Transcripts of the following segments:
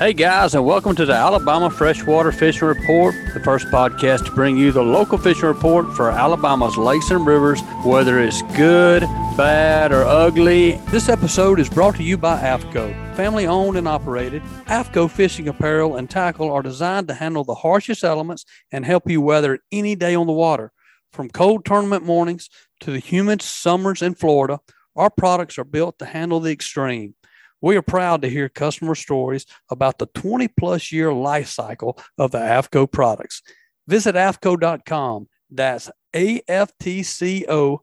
Hey guys, and welcome to the Alabama Freshwater Fishing Report, the first podcast to bring you the local fishing report for Alabama's lakes and rivers, whether it's good, bad, or ugly. This episode is brought to you by AFTCO. Family owned and operated, AFTCO fishing apparel and tackle are designed to handle the harshest elements and help you weather any day on the water. From cold tournament mornings to the humid summers in Florida, our products are built to handle the extreme. We are proud to hear customer stories about the 20 plus year life cycle of the AFTCO products. Visit AFTCO.com. That's AFTCO.com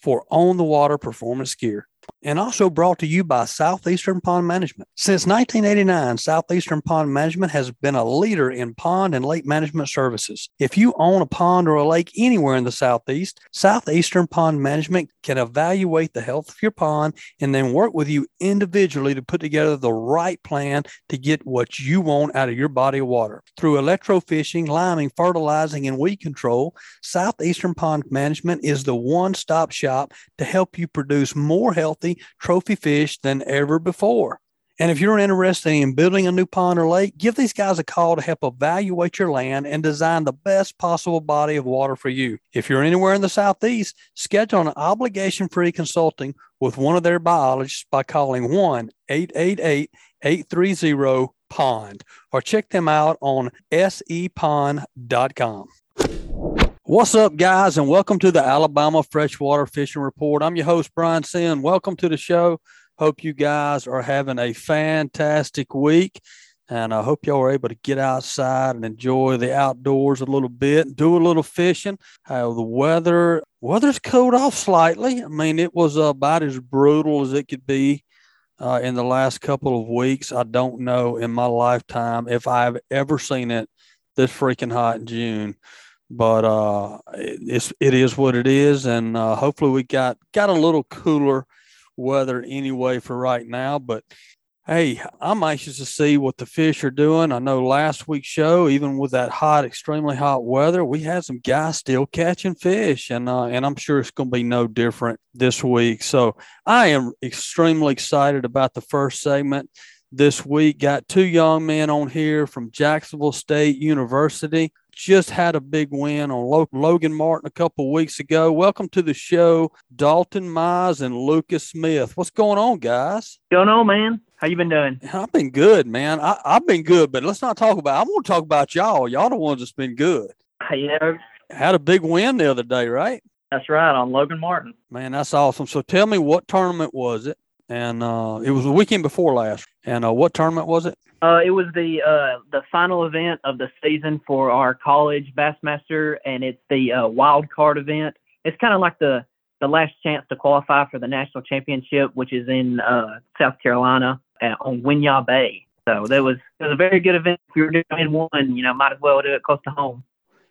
for on the water performance gear and also brought to you by Southeastern Pond Management. Since 1989, Southeastern Pond Management has been a leader in pond and lake management services. If you own a pond or a lake anywhere in the Southeast, Southeastern Pond Management can evaluate the health of your pond and then work with you individually to put together the right plan to get what you want out of your body of water. Through electrofishing, liming, fertilizing, and weed control, Southeastern Pond Management is the one stop shop to help you produce more healthy trophy fish than ever before. And if you're interested in building a new pond or lake, give these guys a call to help evaluate your land and design the best possible body of water for you. If you're anywhere in the Southeast, schedule an obligation free consulting with one of their biologists by calling 1 888 830 POND or check them out on sepond.com. What's up, guys, and welcome to the Alabama Freshwater Fishing Report. I'm your host, Brian Sin. Welcome to the show. Hope you guys are having a fantastic week, and I hope y'all are able to get outside and enjoy the outdoors a little bit, do a little fishing. Uh, the weather, weather's cooled off slightly. I mean, it was about as brutal as it could be uh, in the last couple of weeks. I don't know in my lifetime if I've ever seen it this freaking hot in June but uh, it's it is what it is, and uh, hopefully we got got a little cooler weather anyway for right now. But hey, I'm anxious to see what the fish are doing. I know last week's show, even with that hot, extremely hot weather, we had some guys still catching fish, and uh, and I'm sure it's going to be no different this week. So I am extremely excited about the first segment this week. Got two young men on here from Jacksonville State University just had a big win on Logan Martin a couple weeks ago. Welcome to the show, Dalton Mize and Lucas Smith. What's going on, guys? Going on, man? How you been doing? I've been good, man. I, have been good, but let's not talk about. I want to talk about y'all. Y'all the ones that's been good. Yeah. Had a big win the other day, right? That's right on Logan Martin. Man, that's awesome. So tell me, what tournament was it? And uh, it was the weekend before last. And uh, what tournament was it? Uh, it was the uh, the final event of the season for our college Bassmaster, and it's the uh, wild card event. It's kind of like the the last chance to qualify for the national championship, which is in uh, South Carolina at, on Winyah Bay. So that was it was a very good event. If we were doing one, you know, might as well do it close to home.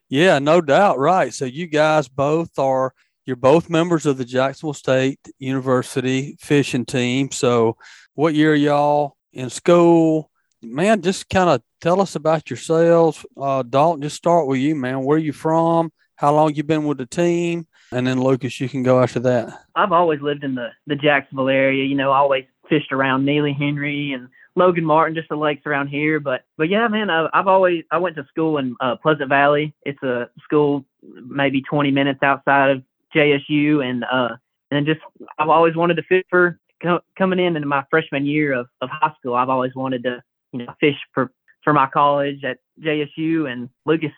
Yeah, no doubt. Right. So you guys both are you're both members of the Jacksonville State University fishing team. So what year are y'all in school? man, just kind of tell us about yourselves. Uh, Dalton, just start with you, man. Where you from? How long you been with the team? And then Lucas, you can go after that. I've always lived in the the Jacksonville area. You know, always fished around Neely Henry and Logan Martin, just the lakes around here. But but yeah, man, I, I've always I went to school in uh, Pleasant Valley. It's a school maybe 20 minutes outside of JSU, and uh, and just I've always wanted to fish for coming in into my freshman year of, of high school. I've always wanted to you know, fish for for my college at JSU, and Lucas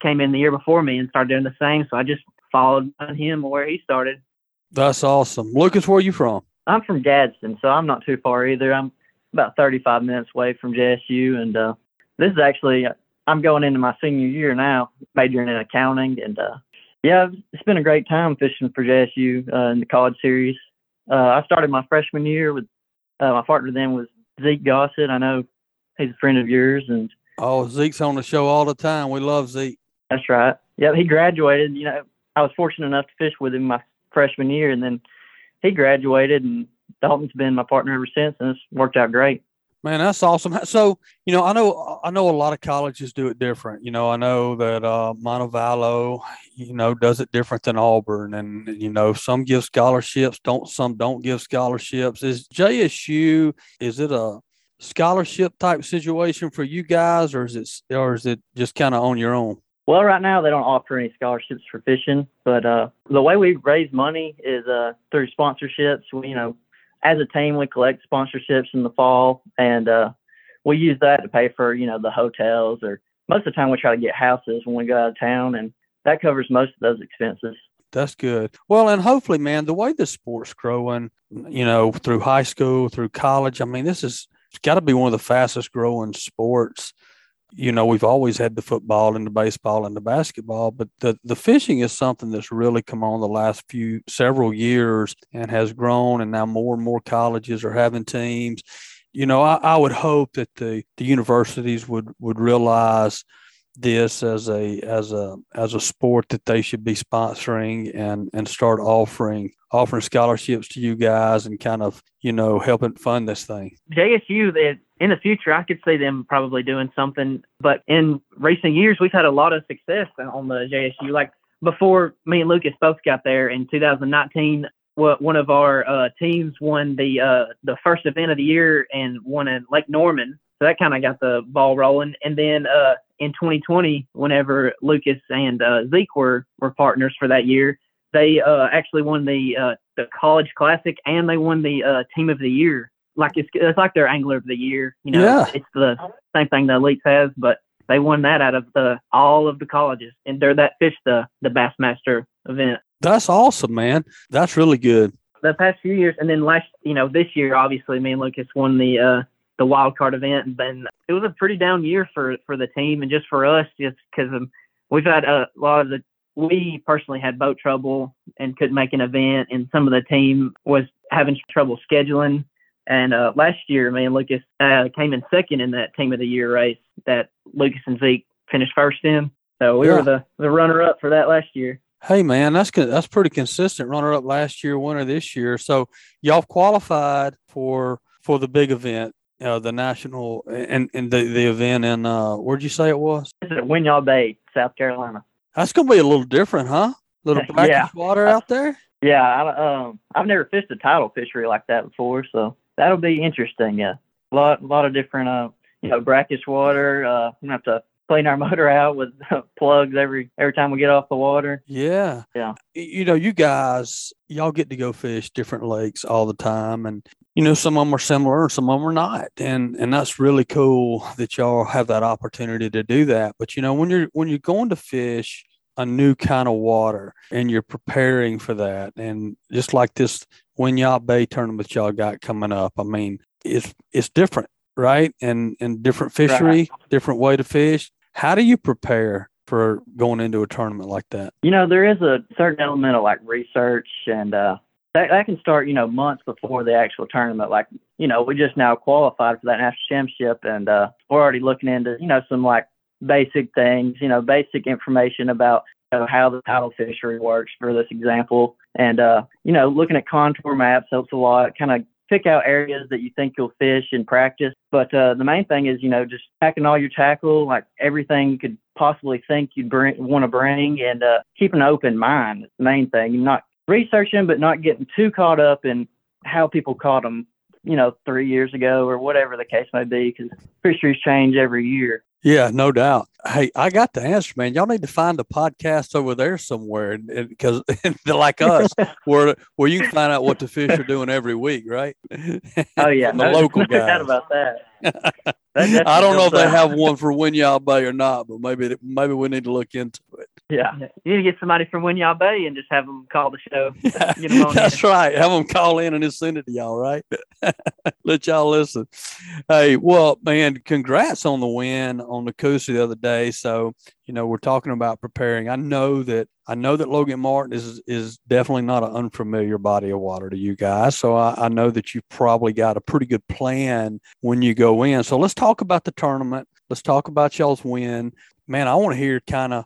came in the year before me and started doing the same. So I just followed him where he started. That's awesome. Lucas, where are you from? I'm from Gadsden, so I'm not too far either. I'm about 35 minutes away from JSU, and uh, this is actually I'm going into my senior year now, majoring in accounting, and uh, yeah, it's been a great time fishing for JSU uh, in the college series. Uh, I started my freshman year with uh, my partner then was Zeke Gossett. I know he's a friend of yours, and oh, Zeke's on the show all the time. We love Zeke. That's right. Yeah, he graduated. You know, I was fortunate enough to fish with him my freshman year, and then he graduated, and Dalton's been my partner ever since, and it's worked out great. Man, that's awesome. So, you know, I know I know a lot of colleges do it different. You know, I know that uh, Montevallo, you know, does it different than Auburn, and you know, some give scholarships, don't some don't give scholarships. Is JSU is it a scholarship type situation for you guys, or is it or is it just kind of on your own? Well, right now they don't offer any scholarships for fishing, but uh, the way we raise money is uh, through sponsorships. We, you know, as a team, we collect sponsorships in the fall, and uh, we use that to pay for you know the hotels or most of the time we try to get houses when we go out of town, and that covers most of those expenses. That's good. Well, and hopefully, man, the way the sport's growing, you know, through high school, through college, I mean, this is got to be one of the fastest growing sports. You know, we've always had the football and the baseball and the basketball, but the, the fishing is something that's really come on the last few several years and has grown. And now more and more colleges are having teams. You know, I, I would hope that the, the universities would, would realize this as a as a as a sport that they should be sponsoring and and start offering offering scholarships to you guys and kind of you know helping fund this thing. JSU that in the future I could see them probably doing something, but in recent years we've had a lot of success on the JSU. Like before me and Lucas both got there in 2019, one of our uh, teams won the uh, the first event of the year and won in Lake Norman. So that kind of got the ball rolling. And then uh, in 2020, whenever Lucas and uh, Zeke were, were partners for that year, they uh, actually won the uh, the college classic and they won the team of the year. Like it's it's like their angler of the year. You know, yeah. it's the same thing the elites has, but they won that out of the all of the colleges, and they're that fish the the Bassmaster event. That's awesome, man. That's really good. The past few years, and then last, you know, this year, obviously, me and Lucas won the uh, the wild card event, and then it was a pretty down year for for the team and just for us, just because um, we've had a lot of the we personally had boat trouble and couldn't make an event, and some of the team was having trouble scheduling. And uh, last year, me and Lucas uh, came in second in that team of the year race that Lucas and Zeke finished first in. So we yeah. were the, the runner up for that last year. Hey man, that's that's pretty consistent. Runner up last year, winner this year. So y'all qualified for for the big event, uh, the national and and the the event in uh, where'd you say it was? It's at Winyah Bay, South Carolina. That's gonna be a little different, huh? A little brackish yeah. water out there. Yeah, I, um, I've never fished a tidal fishery like that before, so that'll be interesting. Yeah, a lot, a lot of different, uh, you know, brackish water. Uh, we have to clean our motor out with plugs every every time we get off the water. Yeah, yeah. You know, you guys, y'all get to go fish different lakes all the time, and you know, some of them are similar and some of them are not. And and that's really cool that y'all have that opportunity to do that. But you know, when you're when you're going to fish a new kind of water and you're preparing for that, and just like this Winyah Bay tournament y'all got coming up, I mean, it's it's different, right? And and different fishery, right. different way to fish. How do you prepare for going into a tournament like that? You know, there is a certain element of like research and uh, that, that can start, you know, months before the actual tournament. Like, you know, we just now qualified for that national championship, and uh, we're already looking into, you know, some like basic things, you know, basic information about you know, how the tidal fishery works for this example. And, uh, you know, looking at contour maps helps a lot, kind of pick out areas that you think you'll fish and practice. But uh, the main thing is, you know, just packing all your tackle, like everything you could possibly think you'd bring, want to bring, and uh, keep an open mind. the main thing. Not researching, but not getting too caught up in how people caught them, you know, three years ago or whatever the case may be, because fisheries change every year. Yeah, no doubt. Hey, I got the answer, man. Y'all need to find a podcast over there somewhere, because like us, where where you can find out what the fish are doing every week, right? Oh yeah, the no, local guys. about that. I don't know if they uh, have one for Winyah Bay or not, but maybe maybe we need to look into it. Yeah. You need to get somebody from Winyah Bay and just have them call the show. Yeah, that's right. Have them call in and just send it to y'all, right? Let y'all listen. Hey, well, man, congrats on the win on the Coosa the other day. So, you know, we're talking about preparing. I know that I know that Logan Martin is is definitely not an unfamiliar body of water to you guys. So I, I know that you've probably got a pretty good plan when you go in. So let's talk about the tournament. Let's talk about y'all's win. Man, I want to hear kind of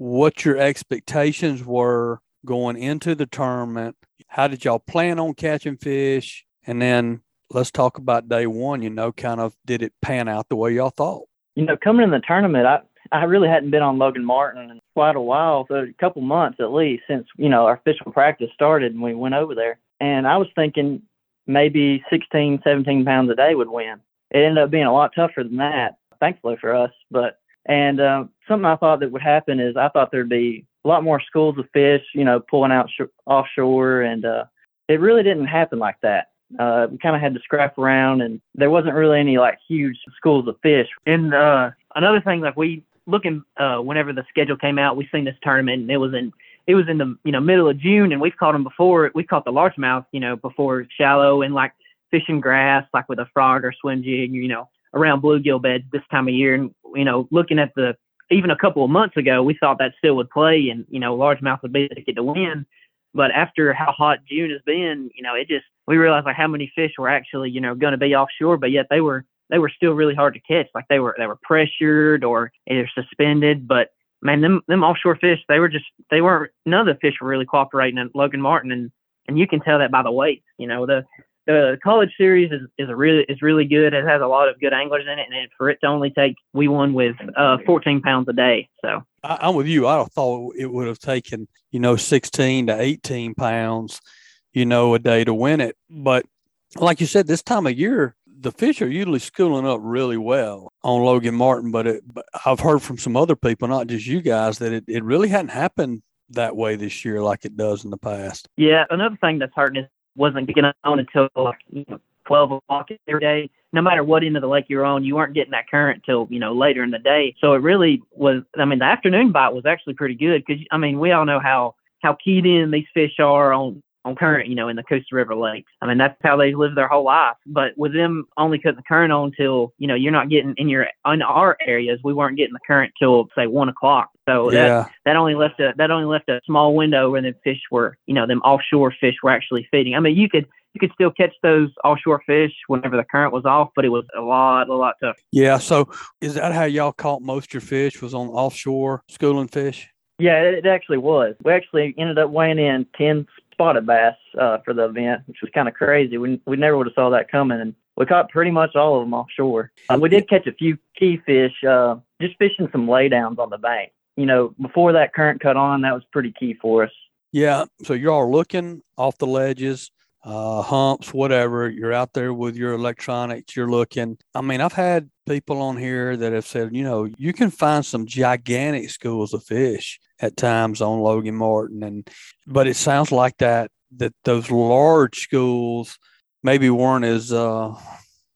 what your expectations were going into the tournament. How did y'all plan on catching fish? And then let's talk about day one, you know, kind of did it pan out the way y'all thought? You know, coming in the tournament, I, I really hadn't been on Logan Martin in quite a while, so a couple months at least since, you know, our official practice started and we went over there. And I was thinking maybe 16, 17 pounds a day would win. it ended up being a lot tougher than that, thankfully for us. But and uh, something I thought that would happen is I thought there'd be a lot more schools of fish, you know, pulling out sh- offshore, and uh, it really didn't happen like that. Uh, we kind of had to scrap around, and there wasn't really any like huge schools of fish. And uh, another thing, like we looking uh, whenever the schedule came out, we seen this tournament, and it was in it was in the you know middle of June, and we've caught them before. We caught the largemouth, you know, before shallow and like fishing grass, like with a frog or swim jig, you know, around bluegill beds this time of year. And you know, looking at the even a couple of months ago, we thought that still would play, and you know, largemouth would be the ticket to win. But after how hot June has been, you know, it just we realized like how many fish were actually you know going to be offshore, but yet they were they were still really hard to catch. Like they were they were pressured or either suspended, but man, them them offshore fish, they were just they weren't none of the fish were really cooperating at Logan Martin and and you can tell that by the weight. You know, the the college series is, is a really is really good. It has a lot of good anglers in it, and for it to only take we won with uh, 14 pounds a day. So I, am with you. I thought it would have taken you know 16 to 18 pounds, you know, a day to win it. But like you said, this time of year, the fish are usually schooling up really well on Logan Martin, but, it, but I've heard from some other people, not just you guys, that it, it really hadn't happened that way this year like it does in the past. Yeah, another thing that's hurting is wasn't getting on until like you know, 12 o'clock every day. No matter what end of the lake you're on, you weren't getting that current till you know later in the day. So it really was. I mean, the afternoon bite was actually pretty good because I mean we all know how how keyed in these fish are on on current, you know, in the Coosa River lakes. I mean, that's how they live their whole life. But with them only cutting the current on till, you know, you're not getting in your in our areas, we weren't getting the current till say one o'clock. So yeah. that that only left a that only left a small window where the fish were, you know, them offshore fish were actually feeding. I mean, you could you could still catch those offshore fish whenever the current was off, but it was a lot, a lot tougher. Yeah. So is that how y'all caught most of your fish? Was on offshore schooling fish? Yeah, it actually was. We actually ended up weighing in ten spotted bass uh, for the event, which was kind of crazy. We we never would have saw that coming, and we caught pretty much all of them offshore. Uh, we did catch a few key fish, uh, just fishing some laydowns on the bank. You know, before that current cut on, that was pretty key for us. Yeah, so you're all looking off the ledges, uh, humps, whatever. You're out there with your electronics. You're looking. I mean, I've had people on here that have said, you know, you can find some gigantic schools of fish at times on Logan Martin, and but it sounds like that that those large schools maybe weren't as uh,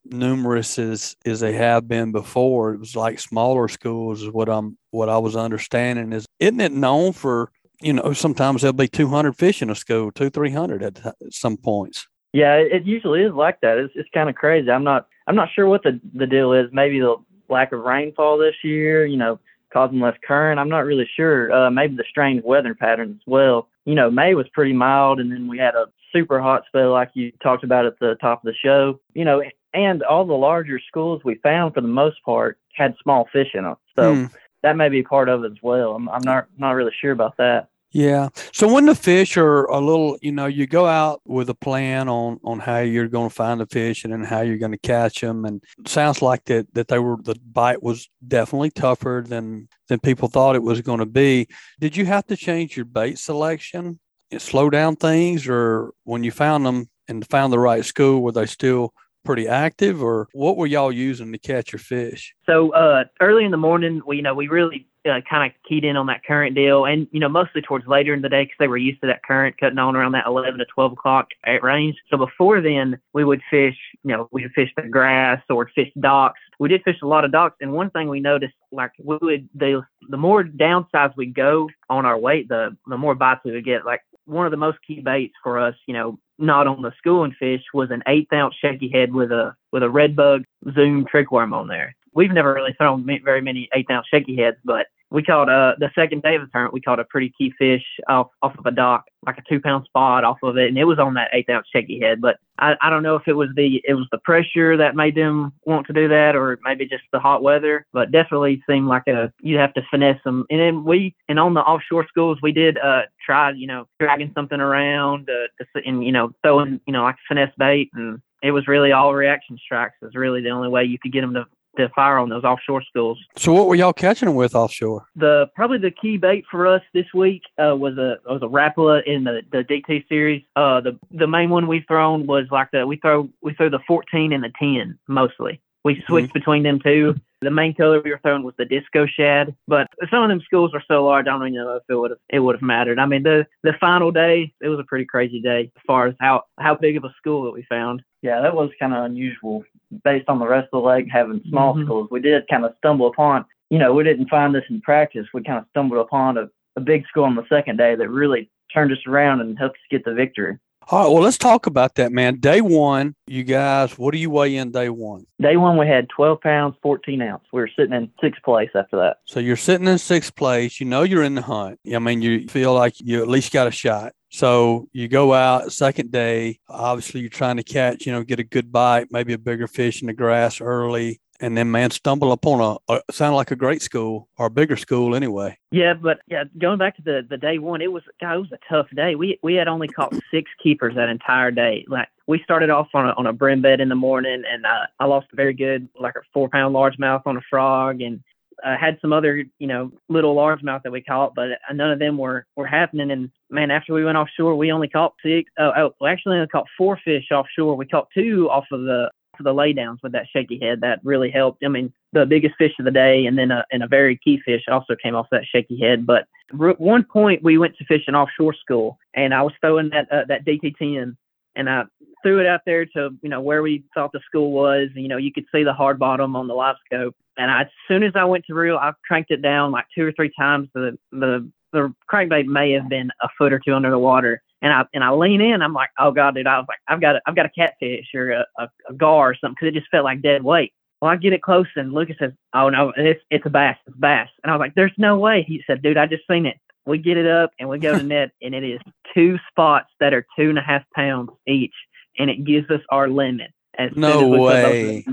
numerous as as they have been before. It was like smaller schools is what I'm what I was understanding. Is isn't it known for you know sometimes there'll be 200 fish in a school, two 300 at, at some points. Yeah, it usually is like that. It's it's kind of crazy. I'm not I'm not sure what the the deal is. Maybe the lack of rainfall this year. You know, causing less current. I'm not really sure. Uh, maybe the strange weather patterns as well. You know, May was pretty mild, and then we had a super hot spell like you talked about at the top of the show. You know, and all the larger schools we found for the most part had small fish in them. So hmm. That may be part of it as well. I'm, I'm not not really sure about that. Yeah. So when the fish are a little, you know, you go out with a plan on on how you're going to find the fish and then how you're going to catch them, and sounds like that that they were the bite was definitely tougher than than people thought it was going to be. Did you have to change your bait selection, and slow down things, or when you found them and found the right school, were they still pretty active, or what were y'all using to catch your fish? So uh, early in the morning, we you know we really uh, kind of keyed in on that current deal, and you know mostly towards later in the day because they were used to that current cutting on around that 11 to 12 o'clock range. So before then, we would fish, you know, we would fish the grass or fish docks. We did fish a lot of docks, and one thing we noticed, like we would the the more downsides we go on our weight, the the more bites we would get. Like one of the most key baits for us, you know, not on the schooling fish was an eighth ounce shaky head with a with a red bug zoom trick worm on there. We've never really thrown very many eighth ounce shaky heads, but we caught uh the second day of the tournament we caught a pretty key fish off off of a dock like a two pound spot off of it and it was on that eighth ounce shaky head but I, I don't know if it was the it was the pressure that made them want to do that or maybe just the hot weather but definitely seemed like a you have to finesse them. And then we and on the offshore schools we did uh try you know dragging something around uh, to, and you know throwing you know like finesse bait and it was really all reaction strikes is really the only way you could get them to to fire on those offshore schools. So what were y'all catching them with offshore? The probably the key bait for us this week uh, was a was a Rapala in the the DT series. Uh, the the main one we thrown was like the we throw we throw the 14 and the 10 mostly. we switched mm-hmm. between them two. The main color we were throwing was the disco shad, but some of them schools were so large, I don't even know if it would have it would have mattered. I mean, the the final day, it was a pretty crazy day as far as how how big of a school that we found. Yeah, that was kind of unusual based on the rest of the lake having small mm-hmm. schools. We did kind of stumble upon, you know, we didn't find this in practice. We kind of stumbled upon a, a big school on the second day that really turned us around and helped us get the victory. All right, well, let's talk about that, man. Day one, you guys, what do you weigh in day one? Day one, we had 12 pounds, 14 ounce. We were sitting in sixth place after that. So you're sitting in sixth place. You know you're in the hunt. I mean, you feel like you at least got a shot. So you go out second day. Obviously, you're trying to catch, you know, get a good bite, maybe a bigger fish in the grass early and then man stumble upon a, a sound like a great school or a bigger school anyway. Yeah, but yeah, going back to the the day one, it was God, it was a tough day. We we had only caught six keepers that entire day. Like we started off on a on a brim bed in the morning, and uh, I lost a very good like a four pound largemouth on a frog, and uh, had some other you know little largemouth that we caught, but none of them were were happening. And man, after we went offshore, we only caught six. Oh, oh, we actually only caught four fish offshore. We caught two off of the for the laydowns with that shaky head. That really helped. I mean, the biggest fish of the day, and then a, and a very key fish also came off that shaky head. But at one point, we went to fishing offshore school, and I was throwing that uh, that DT10, and I threw it out there to you know where we thought the school was. And, you know, you could see the hard bottom on the live scope. And I, as soon as I went to reel, I cranked it down like two or three times. The the the crankbait may have been a foot or two under the water and I and I lean in. I'm like, oh god, dude, I was like, I've got a, I've got a catfish or a, a, a gar or something because it just felt like dead weight. Well, I get it close and Lucas says, oh no, it's it's a bass, it's a bass. And I was like, there's no way. He said, dude, I just seen it. We get it up and we go to net and it is two spots that are two and a half pounds each, and it gives us our limit. As no way.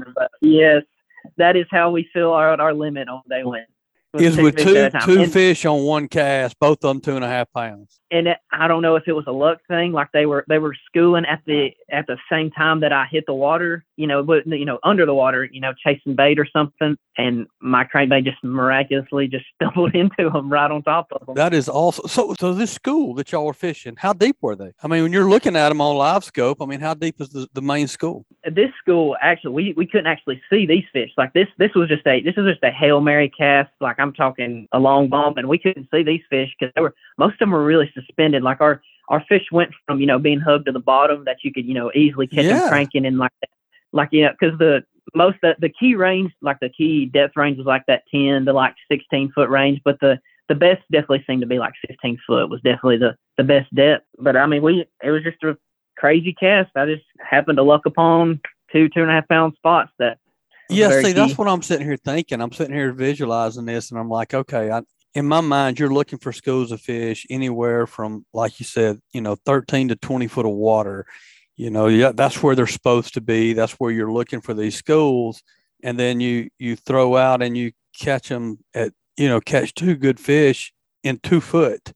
Yes, that is how we fill our our limit on day one is with two two fish on one cast, both of them two and a half pounds. And it, I don't know if it was a luck thing, like they were they were schooling at the at the same time that I hit the water, you know, but you know under the water, you know, chasing bait or something, and my crankbait just miraculously just stumbled into them right on top of them. That is awesome. So so this school that y'all were fishing, how deep were they? I mean, when you're looking at them on live scope, I mean, how deep is the, the main school? This school actually we, we couldn't actually see these fish. Like this this was just a this was just a hail mary cast. Like I'm talking a long bump, and we couldn't see these fish because they were most of them were really suspended. Like our our fish went from you know being hugged to the bottom that you could you know easily catch yeah. them cranking and like that. like you know because the most the, the key range like the key depth range was like that 10 to like 16 foot range but the the best definitely seemed to be like 15 foot was definitely the the best depth but i mean we it was just a crazy cast i just happened to luck upon two two and a half pound spots that yeah, see, key. that's what I'm sitting here thinking. I'm sitting here visualizing this, and I'm like, okay, I, in my mind, you're looking for schools of fish anywhere from, like you said, you know, 13 to 20 foot of water. You know, yeah, that's where they're supposed to be. That's where you're looking for these schools, and then you you throw out and you catch them at, you know, catch two good fish in two foot.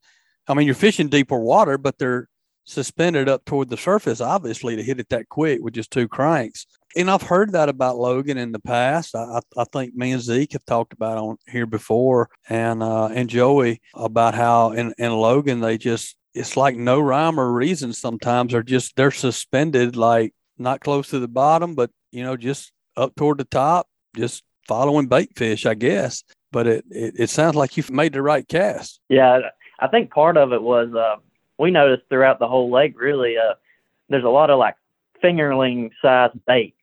I mean, you're fishing deeper water, but they're suspended up toward the surface, obviously, to hit it that quick with just two cranks. And I've heard that about Logan in the past. I, I think me and Zeke have talked about on here before, and uh, and Joey about how in, in Logan they just it's like no rhyme or reason. Sometimes they're just they're suspended, like not close to the bottom, but you know just up toward the top, just following bait fish, I guess. But it it, it sounds like you've made the right cast. Yeah, I think part of it was uh, we noticed throughout the whole lake really uh, there's a lot of like fingerling size bait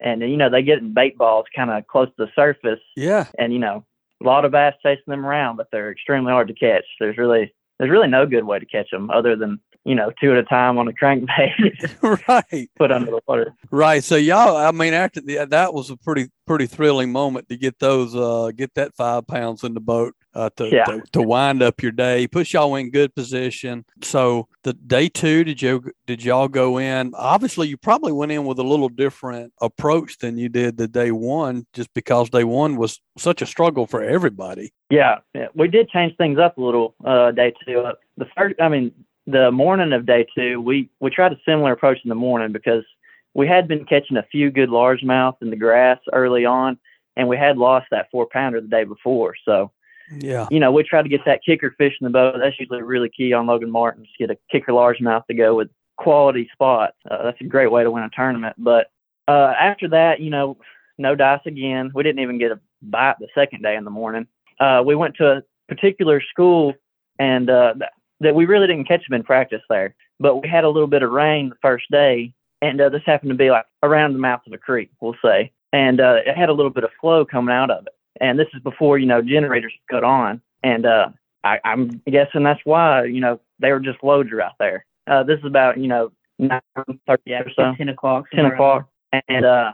and you know they get in bait balls kind of close to the surface. Yeah. And you know a lot of bass chasing them around but they're extremely hard to catch. There's really there's really no good way to catch them other than you know, two at a time on a crankbait. right. Put under the water. Right. So y'all, I mean, after the, that was a pretty, pretty thrilling moment to get those, uh, get that five pounds in the boat. Uh, to, yeah. to, to wind up your day, push y'all in good position. So the day two, did you did y'all go in? Obviously, you probably went in with a little different approach than you did the day one, just because day one was such a struggle for everybody. Yeah, yeah. we did change things up a little uh, day two. Uh, the first, I mean, the morning of day two, we we tried a similar approach in the morning because we had been catching a few good largemouth in the grass early on, and we had lost that four pounder the day before. So, yeah, you know, we tried to get that kicker fish in the boat. That's usually really key on Logan Martin to get a kicker largemouth to go with quality spots. Uh, that's a great way to win a tournament. But uh, after that, you know, no dice again. We didn't even get a bite the second day in the morning. Uh, we went to a particular school and uh, that we really didn't catch them in practice there, but we had a little bit of rain the first day, and uh, this happened to be like around the mouth of a creek, we'll say, and uh, it had a little bit of flow coming out of it. And this is before you know generators got on, and uh, I, I'm guessing that's why you know they were just loads right there. Uh, this is about you know nine thirty Yeah, or so, ten o'clock. ten o'clock, and uh,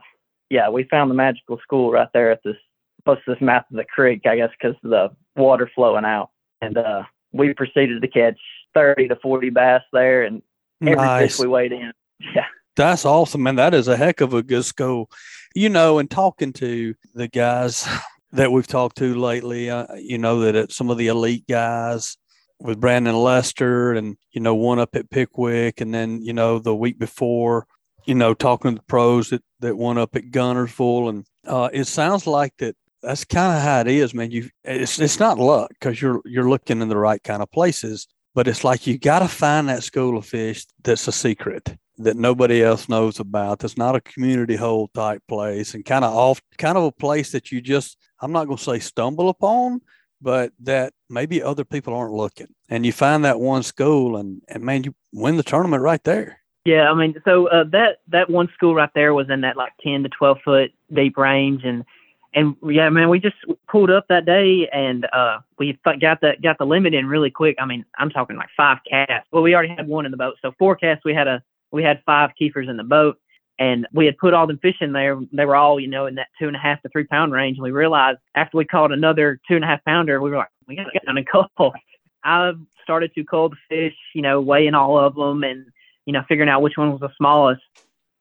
yeah, we found the magical school right there at this close to this mouth of the creek, I guess, because of the water flowing out, and uh, we proceeded to catch thirty to forty bass there, and every Nice. fish we weighed in. Yeah, That's awesome, man. That is a heck of a good school. You know, and talking to the guys that we've talked to lately, uh, you know, that some of the elite guys with Brandon Lester and, you know, one up at Pickwick. And then, you know, the week before, you know, talking to the pros that, that won up at Guntersville. And uh, it sounds like that that's kind of how it is, man. You, it's, it's not luck because you're, you're looking in the right kind of places, but it's like you got to find that school of fish that's a secret that nobody else knows about. That's not a community hole type place and kind of off, kind of a place that you just, I'm not going to say stumble upon, but that maybe other people aren't looking. And you find that one school and, and man, you win the tournament right there. Yeah, I mean, so uh, that that one school right there was in that like ten to twelve foot deep range, and and yeah, man, we just pulled up that day and uh, we got the got the limit in really quick. I mean, I'm talking like five casts. Well, we already had one in the boat, so four casts. We had a we had five keepers in the boat, and we had put all them fish in there. They were all you know in that two and a half to three pound range. And we realized after we caught another two and a half pounder, we were like, we got to get on a cull. I started to cull the fish, you know, weighing all of them and you know, figuring out which one was the smallest.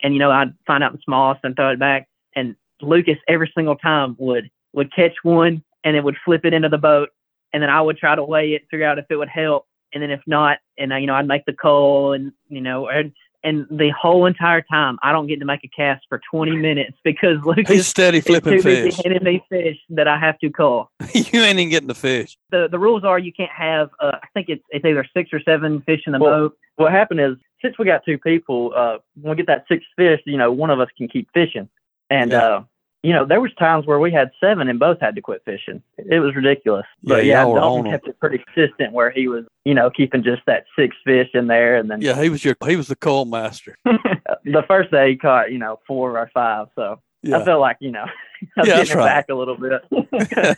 And, you know, I'd find out the smallest and throw it back. And Lucas every single time would would catch one and then would flip it into the boat. And then I would try to weigh it, figure out if it would help. And then if not, and I, you know, I'd make the call and, you know, and, and the whole entire time I don't get to make a cast for 20 minutes because Lucas He's Lucas steady is flipping too busy fish. handing me fish that I have to cull you ain't even getting the fish. the the rules are you can't have uh, I think it's it's either six or seven fish in the Well, boat. what happened is since we got two people, uh, when we get that six fish, you know, one of us can keep fishing, and Yeah. uh, you know, there was times where we had seven and both had to quit fishing. It was ridiculous. Yeah, But yeah, y'all were on kept it pretty consistent where he was, you know, keeping just that six fish in there, and then Yeah, he was your he was the cull master. the first day he caught, you know, four or five. So I Yeah, felt like, you know, I was Yeah, getting that's right. back a little bit.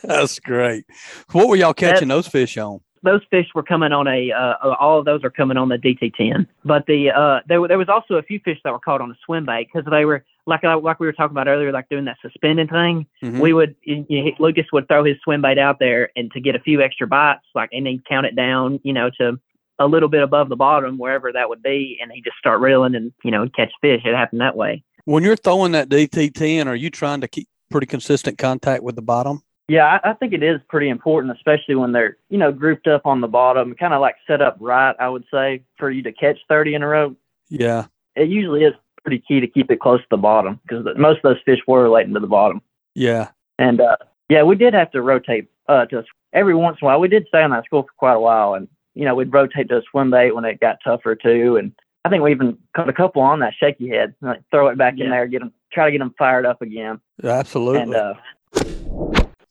that's great. What were y'all catching those fish on? Those fish were coming on a uh, all of those are coming on the DT10. But the uh, there were- there was also a few fish that were caught on a swim bait because they were like like we were talking about earlier, like doing that suspended thing. Mhm. We would you, you, Lucas would throw his swim bait out there and to get a few extra bites, like and he'd count it down, you know, to a little bit above the bottom wherever that would be, and he'd just start reeling and you know catch fish. It happened that way. When you're throwing that DT10, are you trying to keep pretty consistent contact with the bottom? Yeah, I, I think it is pretty important, especially when they're, you know, grouped up on the bottom, kind of like set up right, I would say, for you to catch 30 in a row. Yeah. It usually is pretty key to keep it close to the bottom because most of those fish were relating to the bottom. Yeah. And uh, yeah, we did have to rotate uh, to every once in a while. We did stay on that school for quite a while, and you know, we'd rotate to a swim bait when it got tougher too. And I think we even caught a couple on that shaky head, like throw it back Yeah. in there, get them, try to get them fired up again. Absolutely. And uh,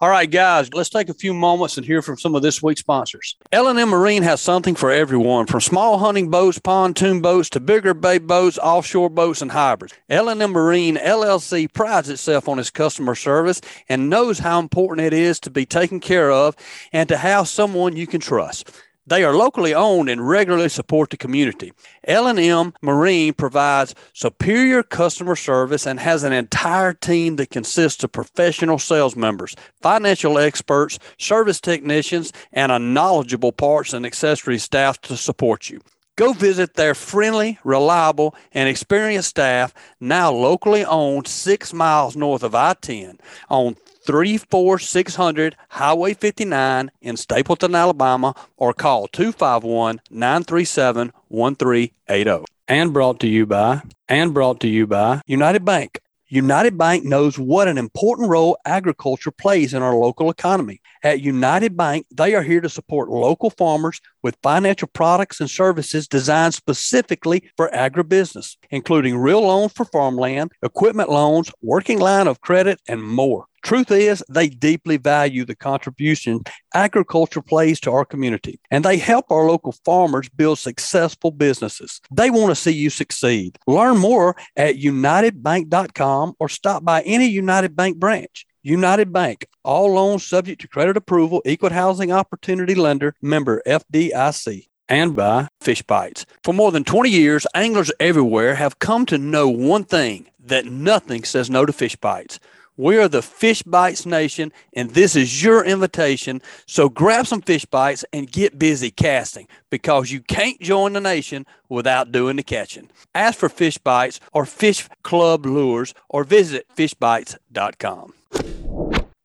All right, guys, let's take a few moments and hear from some of this week's sponsors. L&M Marine has something for everyone, from small hunting boats, pontoon boats, to bigger bay boats, offshore boats, and hybrids. L&M Marine LLC prides itself on its customer service and knows how important it is to be taken care of and to have someone you can trust. They are locally owned and regularly support the community. L&M Marine provides superior customer service and has an entire team that consists of professional sales members, financial experts, service technicians, and a knowledgeable parts and accessory staff to support you. Go visit their friendly, reliable, and experienced staff, now locally owned six miles north of I 10 on 34600 Highway 59 in Stapleton, Alabama, or call 251 937 1380. And brought to you by, and brought to you by United Bank. United Bank knows what an important role agriculture plays in our local economy. At United Bank, they are here to support local farmers with financial products and services designed specifically for agribusiness, including real loans for farmland, equipment loans, working line of credit, and more. Truth is, they deeply value the contribution agriculture plays to our community, and they help our local farmers build successful businesses. They want to see you succeed. Learn more at unitedbank.com or stop by any United Bank branch. United Bank, all loans subject to credit approval, equal housing opportunity lender, member FDIC and by Fish Bites. For more than 20 years, anglers everywhere have come to know one thing that nothing says no to fish bites. We are the Fish Bites Nation, and this is your invitation. So grab some fish bites and get busy casting because you can't join the nation without doing the catching. Ask for Fish Bites or Fish Club Lures or visit fishbites.com.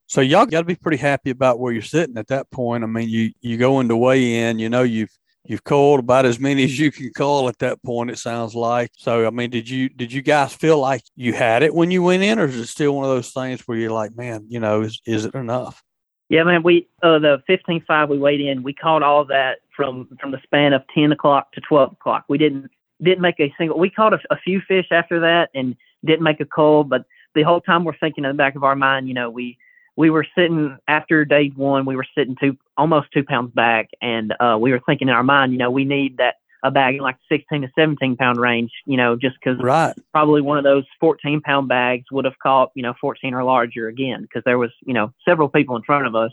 So y'all got to be pretty happy about where you're sitting at that point. I mean, you you go into weigh in, you know you've you've called about as many as you can call at that point it sounds like. So i mean did you did you guys feel like you had it when you went in or is it still one of those things where you're like man you know is, is it enough? Yeah man we uh the 15.5 we weighed in we caught all that from from the span of 10 o'clock to 12 o'clock. We didn't didn't make a single we caught a, a few fish after that and didn't make a cull, but the whole time we're thinking in the back of our mind you know we we were sitting after day one, we were sitting two almost two pounds back, and uh, we were thinking in our mind, you know, we need that a bag in like 16 to 17 pound range, you know, just because right. probably one of those 14 pound bags would have caught, you know, 14 or larger again, because there was, you know, several people in front of us.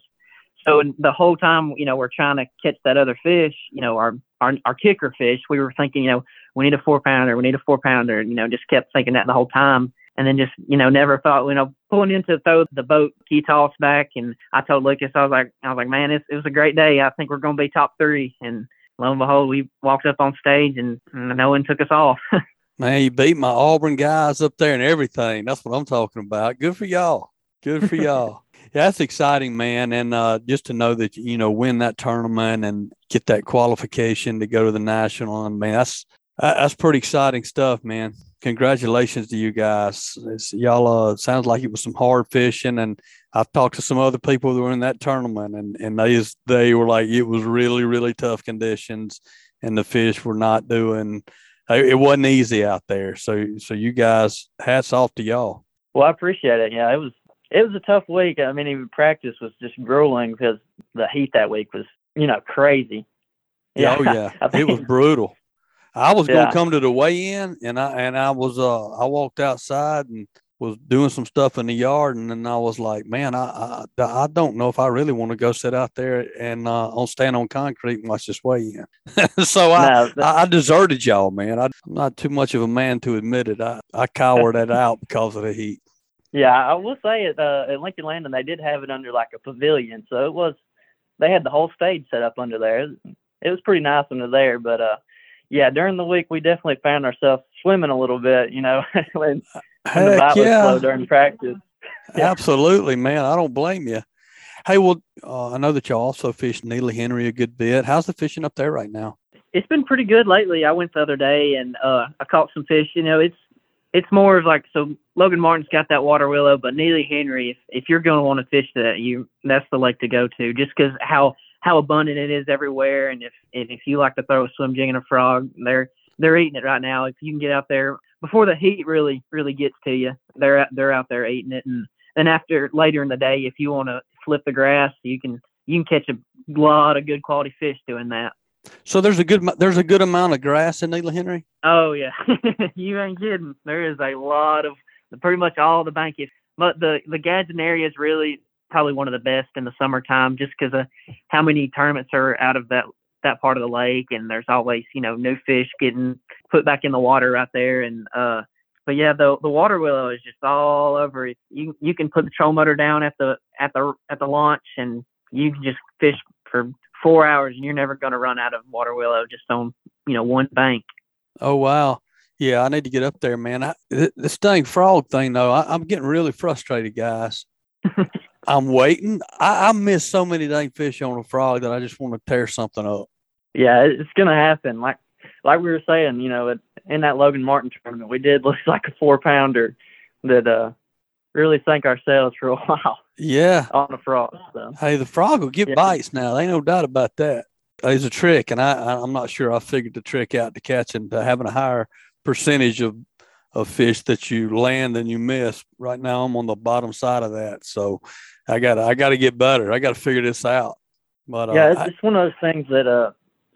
So the whole time, you know, we're trying to catch that other fish, you know, our, our, our kicker fish, we were thinking, you know, we need a four pounder, we need a four pounder, you know, just kept thinking that the whole time and then just you know never thought you know pulling in to throw the boat key toss back and I told Lucas I was like I was like man it was a great day I think we're going to be top three and lo and behold we walked up on stage and, and no one took us off. man, you beat my Auburn guys up there and everything. That's what I'm talking about. Good for y'all. Good for y'all. Yeah, that's exciting, man. And uh, just to know that you know win that tournament and get that qualification to go to the national, and man, that's that's pretty exciting stuff, man congratulations to you guys. It's, y'all, uh, sounds like it was some hard fishing, and I've talked to some other people who were in that tournament, and and they they were like it was really really tough conditions, and the fish were not doing. It wasn't easy out there. So so you guys, hats off to y'all. Well, I appreciate it. Yeah, it was it was a tough week. I mean, even practice was just grueling because the heat that week was you know crazy. Yeah, oh yeah, it was brutal. I was going to come to the weigh in, and I and I was uh I walked outside and was doing some stuff in the yard, and then I was like, man, I I, I don't know if I really want to go sit out there and uh, on stand on concrete and watch this weigh in. so I, no, I, I deserted y'all, man. I, am not too much of a man to admit it. I I cowered that out because of the heat. Yeah, I will say at uh, at Lincoln Landing they did have it under like a pavilion, so it was they had the whole stage set up under there. It was pretty nice under there, but uh yeah, during the week we definitely found ourselves swimming a little bit, you know, when, when the bite yeah. was slow during practice. Absolutely, man. I don't blame you. Hey, well, uh, I know that you also fish Neely Henry a good bit. How's the fishing up there right now? It's been pretty good lately. I went the other day and uh, I caught some fish. You know, it's it's more of like so. Logan Martin's got that water willow, but Neely Henry, if if you're going to want to fish that, you that's the lake to go to, just because how how abundant it is everywhere. And if and if you like to throw a swim jig and a frog, they're they're eating it right now. If you can get out there before the heat really really gets to you, they're they're out there eating it. And then after later in the day, if you want to flip the grass, you can you can catch a lot of good quality fish doing that. So there's a good there's a good amount of grass in Neely Henry. Oh yeah, you ain't kidding. There is a lot of pretty much all the bank. But the the Gadsden area is really probably one of the best in the summertime just because of how many tournaments are out of that that part of the lake and there's always you know new fish getting put back in the water right there and uh but yeah the the water willow is just all over it. You you can put the troll motor down at the at the at the launch and you can just fish for four hours and you're never going to run out of water willow just on you know one bank. Oh wow. Yeah i need to get up there man. I, this dang frog thing though I, i'm getting really frustrated guys I'm waiting. I, I miss so many dang fish on a frog that I just want to tear something up. Yeah, it's gonna happen. Like like we were saying, you know, in that Logan Martin tournament, we did look like a four pounder. that uh really sank ourselves for a while Yeah. on the frog. So Hey, the frog will get Yeah. bites now. There ain't no doubt about that. It's a trick, and I, I I'm not sure I figured the trick out to catching to having a higher percentage of of fish that you land than you miss. Right now, I'm on the bottom side of that, so I got I got to get better. I got to figure this out. But uh, yeah, it's I- just one of those things that uh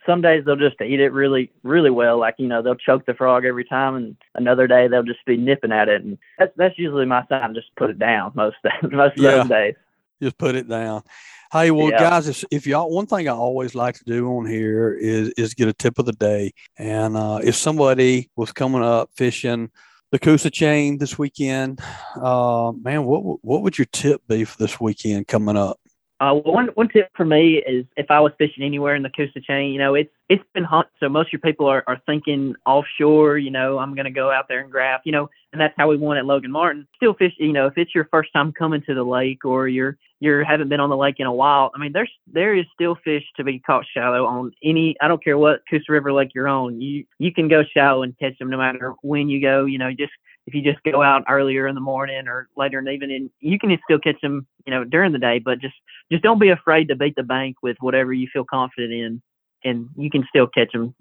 some days they'll just eat it really really well. Like you know they'll choke the frog every time, and another day they'll just be nipping at it, and that's that's usually my sign. Just put it down most most of Yeah. those days. just put it down. Hey, well, Yeah. guys, if, if y'all, one thing I always like to do on here is is get a tip of the day. And uh, if somebody was coming up fishing the Coosa chain this weekend, uh, man, what what would your tip be for this weekend coming up? Uh, one one tip for me is if I was fishing anywhere in the Coosa chain, you know, it's it's been hot, so most of your people are, are thinking offshore. You know, I'm going to go out there and grab, you know, and that's how we won at Logan Martin. Still fish, you know, if it's your first time coming to the lake or you're you're haven't been on the lake in a while. I mean, there's there is still fish to be caught shallow on any. I don't care what Coosa River lake you're on. You you can go shallow and catch them no matter when you go. You know, just if you just go out earlier in the morning or later in the evening, you can still catch them, you know, during the day. But just just don't be afraid to beat the bank with whatever you feel confident in, and you can still catch them,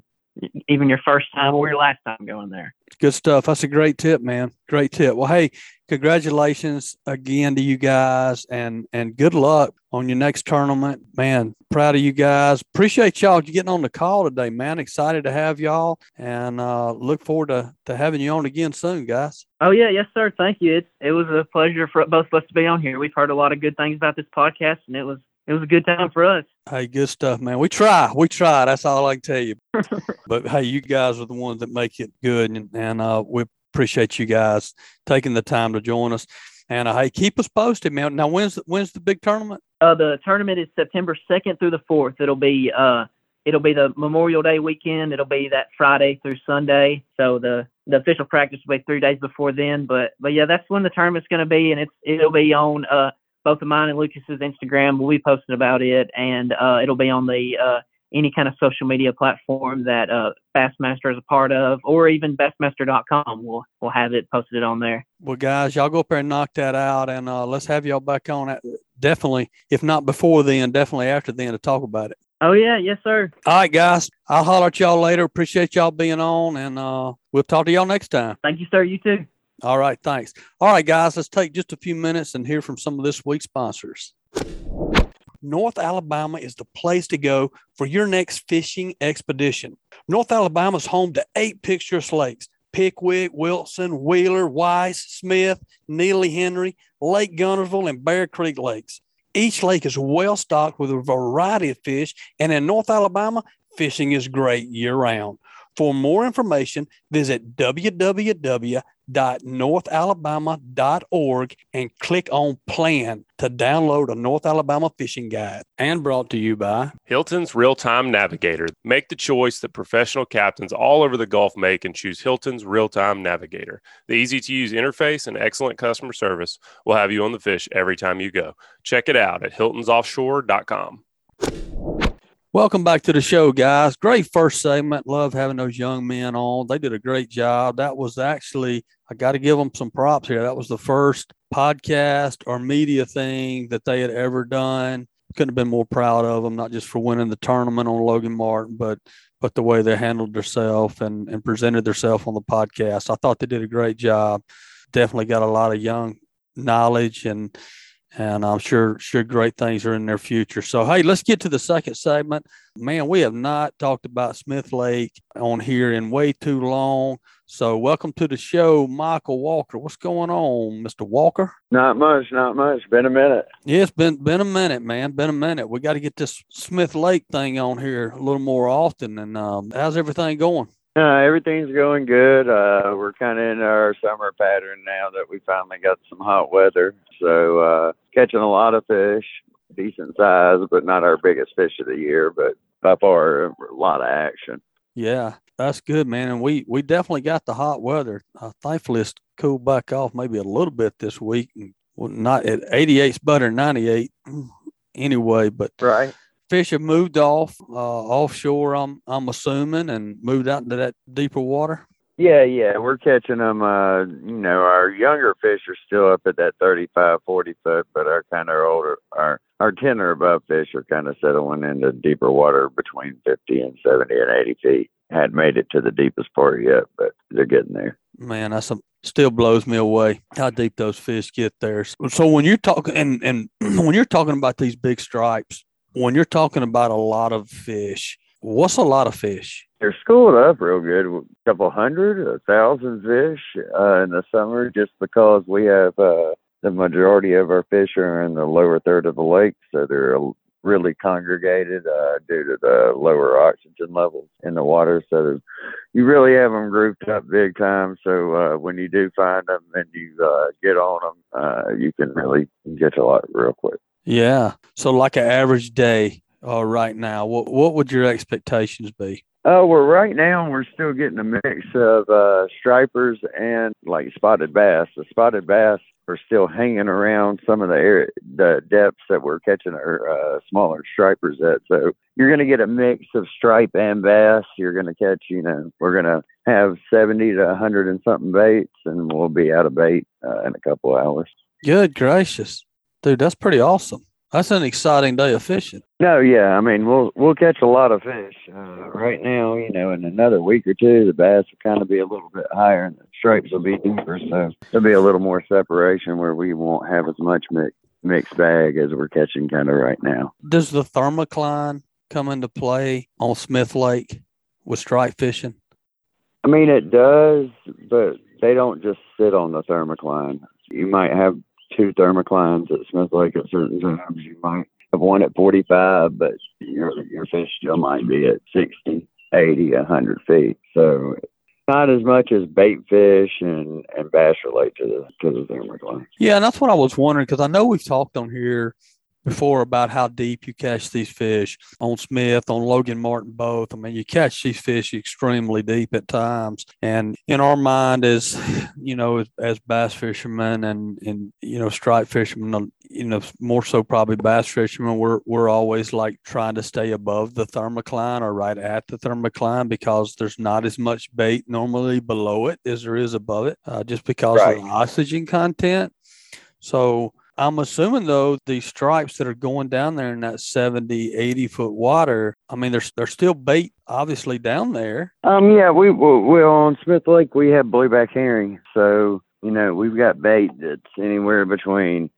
even your first time or your last time going there. Good stuff. That's a great tip, man. Great tip. Well, hey, congratulations again to you guys, and and good luck on your next tournament, man. Proud of you guys. Appreciate y'all getting on the call today, man. Excited to have y'all, and uh, look forward to to having you on again soon, guys. Oh yeah, yes sir. Thank you. It it was a pleasure for both of us to be on here. We've heard a lot of good things about this podcast, and it was it was a good time for us. Hey, good stuff, man. We try. We try. That's all I can tell you. but hey, you guys are the ones that make it good, and, and uh, we appreciate you guys taking the time to join us. And uh, hey, keep us posted, man. Now, when's when's the big tournament? Uh, the tournament is September second through the fourth. It'll be uh it'll be the Memorial Day weekend. It'll be that Friday through Sunday. So the the official practice will be three days before then. But but yeah, that's when the tournament's going to be, and it's it'll be on uh both of mine and Lucas's Instagram. We'll be posting about it, and uh, it'll be on the uh, any kind of social media platform that uh, Bassmaster is a part of, or even Bassmaster.com. We'll we'll have it posted on there. Well, guys, y'all go up there and knock that out, and uh, let's have y'all back on it. Definitely, if not before then, definitely after then to talk about it. Oh yeah, yes sir. All right, guys. I'll holler at y'all later. Appreciate y'all being on, and uh, we'll talk to y'all next time. Thank you, sir. You too. All right, thanks. All right, guys, let's take just a few minutes and hear from some of this week's sponsors. North Alabama is the place to go for your next fishing expedition. North Alabama is home to eight picturesque lakes Pickwick, Wilson, Wheeler, Weiss, Smith, Neely Henry, Lake Guntersville, and Bear Creek Lakes. Each lake is well stocked with a variety of fish, and in North Alabama, fishing is great year round. For more information, visit www.northalabama.org and click on Plan to download a North Alabama fishing guide. And brought to you by Hilton's Real Time Navigator. Make the choice that professional captains all over the Gulf make and choose Hilton's Real Time Navigator. The easy to use interface and excellent customer service will have you on the fish every time you go. Check it out at hiltonsoffshore.com. Welcome back to the show, guys. Great first segment. Love having those young men on. They did a great job. That was actually, I got to give them some props here. That was the first podcast or media thing that they had ever done. Couldn't have been more proud of them, not just for winning the tournament on Logan Martin, but but the way they handled themselves and, and presented themselves on the podcast. I thought they did a great job. Definitely got a lot of young knowledge and and I'm sure sure great things are in their future. So hey, let's get to the second segment. Man, we have not talked about Smith Lake on here in way too long. So welcome to the show, Michael Walker. What's going on, Mr. Walker? Not much, not much. Been a minute. Yeah, it's been been a minute, man. Been a minute. We got to get this Smith Lake thing on here a little more often. And um, how's everything going? Uh, everything's going good. Uh, we're kind of in our summer pattern now that we finally got some hot weather. So uh, catching a lot of fish, decent size, but not our biggest fish of the year. But by far, a lot of action. Yeah, that's good, man. And we we definitely got the hot weather. Uh, thankfully, it's cooled back off maybe a little bit this week. And well, not at 88's better than 98 anyway. But Right. Fish have moved off uh, offshore. I'm I'm assuming and moved out into that deeper water. Yeah, yeah, we're catching them. Uh, you know, our younger fish are still up at that 35, 40 foot, but our kind of older, our our 10 or above fish are kind of settling into deeper water between 50 and 70 and 80 feet. Hadn't made it to the deepest part yet, but they're getting there. Man, that's a, still blows me away how deep those fish get there. So when you're talking and and when you're talking about these big stripes, when you're talking about a lot of fish, what's a lot of fish? They're schooled up real good, a couple hundred, a thousand fish uh, in the summer, just because we have uh, the majority of our fish are in the lower third of the lake, so they're really congregated uh, due to the lower oxygen levels in the water. So you really have them grouped up big time. So uh, when you do find them and you uh, get on them, uh, you can really get a lot real quick. Yeah. So like an average day uh, right now, what what would your expectations be? Oh, well, right now we're still getting a mix of uh, stripers and like spotted bass. The spotted bass are still hanging around some of the air, the depths that we're catching our uh, smaller stripers at. So you're going to get a mix of stripe and bass. You're going to catch, you know, we're going to have 70 to 100 and something baits, and we'll be out of bait uh, in a couple hours. Good gracious, dude, that's pretty awesome. That's an exciting day of fishing. No, yeah, I mean we'll we'll catch a lot of fish. Uh, right now, you know, in another week or two, the bass will kind of be a little bit higher, and the stripes will be deeper, so there'll be a little more separation where we won't have as much mix, mixed bag as we're catching kind of right now. Does the thermocline come into play on Smith Lake with stripe fishing? I mean, it does, but they don't just sit on the thermocline. You might have two thermoclines at Smith Lake at certain times. You might have one at 45, but your your fish still might be at 60, 80, 100 feet. So not as much as bait fish and, and bass relate to the to the thermocline. Yeah, and that's what I was wondering because I know we've talked on here before about how deep you catch these fish on Smith, on Logan Martin, both. I mean, you catch these fish extremely deep at times. And in our mind, as you know, as, as bass fishermen and and you know, stripe fishermen, you know, more so probably bass fishermen, we're we're always like trying to stay above the thermocline or right at the thermocline because there's not as much bait normally below it as there is above it, uh, just because right. of the oxygen content. So I'm assuming though these stripes that are going down there in that 70, 80 foot water, I mean, there's there's still bait obviously down there. Um, yeah, we we on Smith Lake we have blueback herring, so you know we've got bait that's anywhere between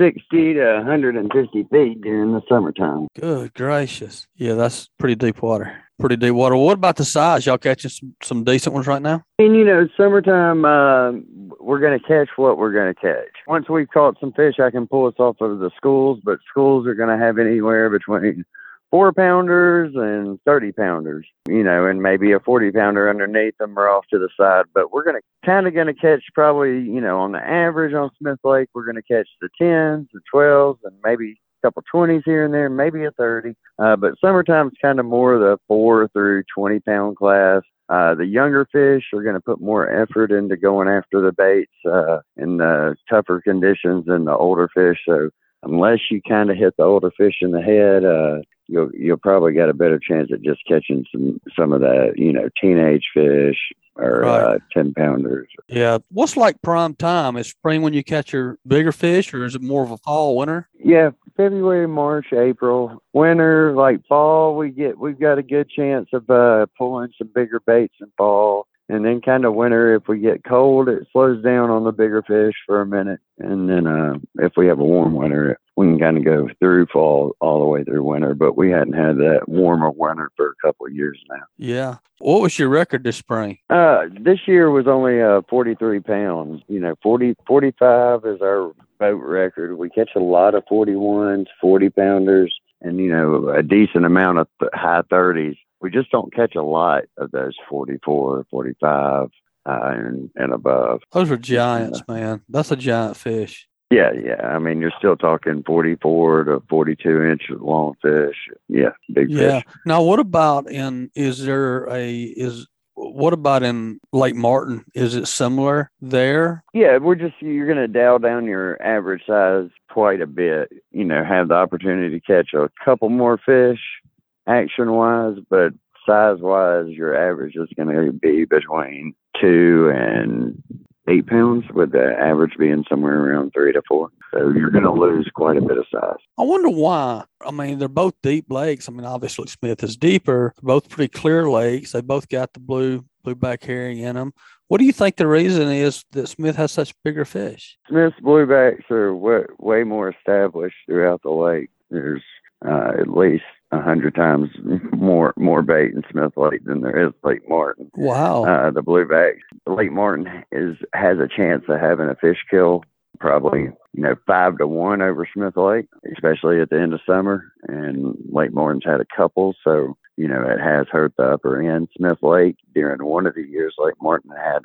60 to 150 feet during the summertime. Good gracious. Yeah, that's pretty deep water. Pretty deep water. What about the size? Y'all catching some, some decent ones right now? And, you know, summertime, uh, we're going to catch what we're going to catch. Once we've caught some fish, I can pull us off of the schools, but schools are going to have anywhere between four pounders and 30 pounders, you know, and maybe a 40 pounder underneath them or off to the side. But we're going to kind of going to catch probably, you know, on the average on Smith Lake, we're going to catch the 10s, the 12s, and maybe couple 20s here and there, maybe a 30. Uh, but summertime is kind of more the four through 20 pound class. Uh, the younger fish are going to put more effort into going after the baits uh, in the tougher conditions than the older fish. So unless you kind of hit the older fish in the head, uh, you'll you'll probably get a better chance at just catching some some of the you know teenage fish or right. uh, ten pounders. Yeah, what's like prime time? Is spring when you catch your bigger fish, or is it more of a fall winter? Yeah, February, March, April. Winter, like fall, we get we've got a good chance of uh, pulling some bigger baits in fall. And then kind of winter, if we get cold, it slows down on the bigger fish for a minute. And then uh, if we have a warm winter, we can kind of go through fall all the way through winter. But we hadn't had that warmer winter for a couple of years now. Yeah. What was your record this spring? Uh, this year was only uh, 43 pounds. You know, 40, 45 is our boat record. We catch a lot of 41s, 40 pounders, and, you know, a decent amount of high 30s we just don't catch a lot of those 44, 45, uh, and, and above. Those are giants, uh, man. That's a giant fish. Yeah, yeah. I mean, you're still talking 44 to 42 inch long fish. Yeah, big yeah. fish. Now, what about in? Is there a is what about in Lake Martin? Is it similar there? Yeah, we're just you're going to dial down your average size quite a bit. You know, have the opportunity to catch a couple more fish action wise, but size wise, your average is going to be between two and eight pounds, with the average being somewhere around three to four. So you're going to lose quite a bit of size. I wonder why. I mean, they're both deep lakes. I mean, obviously Smith is deeper. Both pretty clear lakes. They both got the blue blueback herring in them. What do you think the reason is that Smith has such bigger fish? Smith's bluebacks are way, way more established throughout the lake. There's uh, at least a hundred times more more bait in Smith Lake than there is Lake Martin. Wow. Uh, the blueback Lake Martin is has a chance of having a fish kill probably you know five to one over Smith Lake, especially at the end of summer. And Lake Martin's had a couple, so you know it has hurt the upper end. Smith Lake during one of the years, Lake Martin had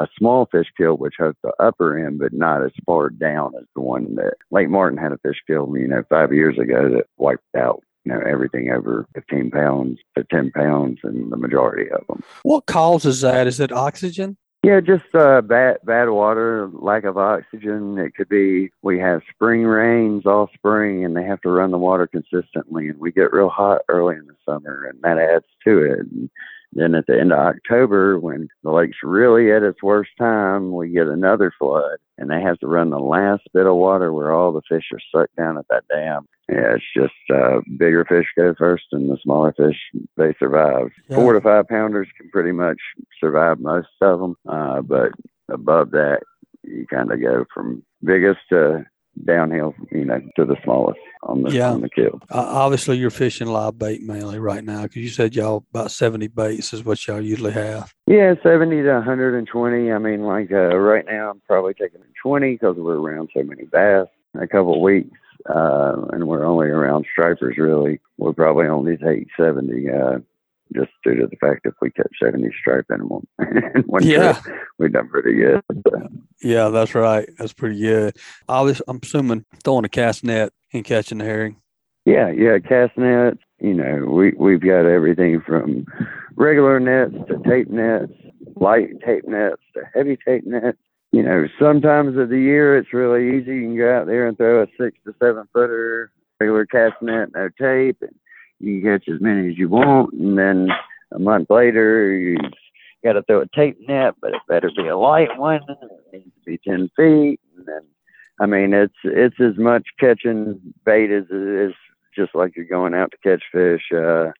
a small fish kill which hurt the upper end, but not as far down as the one that Lake Martin had a fish kill, you know, five years ago that wiped out you know, everything over 15 pounds to 10 pounds and the majority of them. What causes that? Is it oxygen? Yeah, just uh, bad bad water, lack of oxygen. It could be we have spring rains all spring, and they have to run the water consistently, and we get real hot early in the summer, and that adds to it. And then at the end of October, when the lake's really at its worst time, we get another flood, and they have to run the last bit of water where all the fish are sucked down at that dam. Yeah, it's just uh, bigger fish go first, and the smaller fish they survive. Yeah. Four to five pounders can pretty much survive most of them, uh, but above that, you kind of go from biggest to downhill, you know, to the smallest on the yeah. on the kill. Uh, obviously, you're fishing live bait mainly right now because you said y'all about 70 baits is what y'all usually have. Yeah, 70 to 120. I mean, like uh, right now, I'm probably taking 20 because we're around so many bass. In a couple of weeks, uh, and we're only around stripers really. We'll probably only take 70. Uh, just due to the fact if we catch 70 stripe animal in one yeah. trip, we've done pretty good. Yeah, that's right. That's pretty good. Obviously, I'm assuming throwing a cast net and catching the herring. Yeah, yeah, cast nets. You know, we we've got everything from regular nets to tape nets, light tape nets to heavy tape nets. You know, sometimes of the year it's really easy. You can go out there and throw a six to seven footer regular cast net, no tape, and you catch as many as you want. And then a month later, you got to throw a tape net, but it better be a light one. It needs to be ten feet. And then, I mean, it's it's as much catching bait as it is just like you're going out to catch fish. Uh,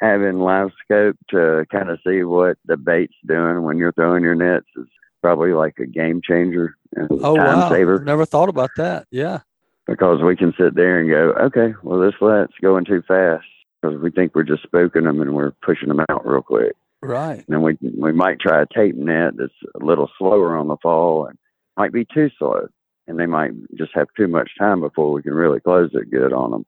having live scope to kind of see what the bait's doing when you're throwing your nets is probably like a game changer and oh, time wow. saver. Never thought about that. Yeah. Because we can sit there and go, okay, well, this let's going too fast because we think we're just spooking them and we're pushing them out real quick. Right. And then we we might try a tape net that's a little slower on the fall and might be too slow, and they might just have too much time before we can really close it good on them.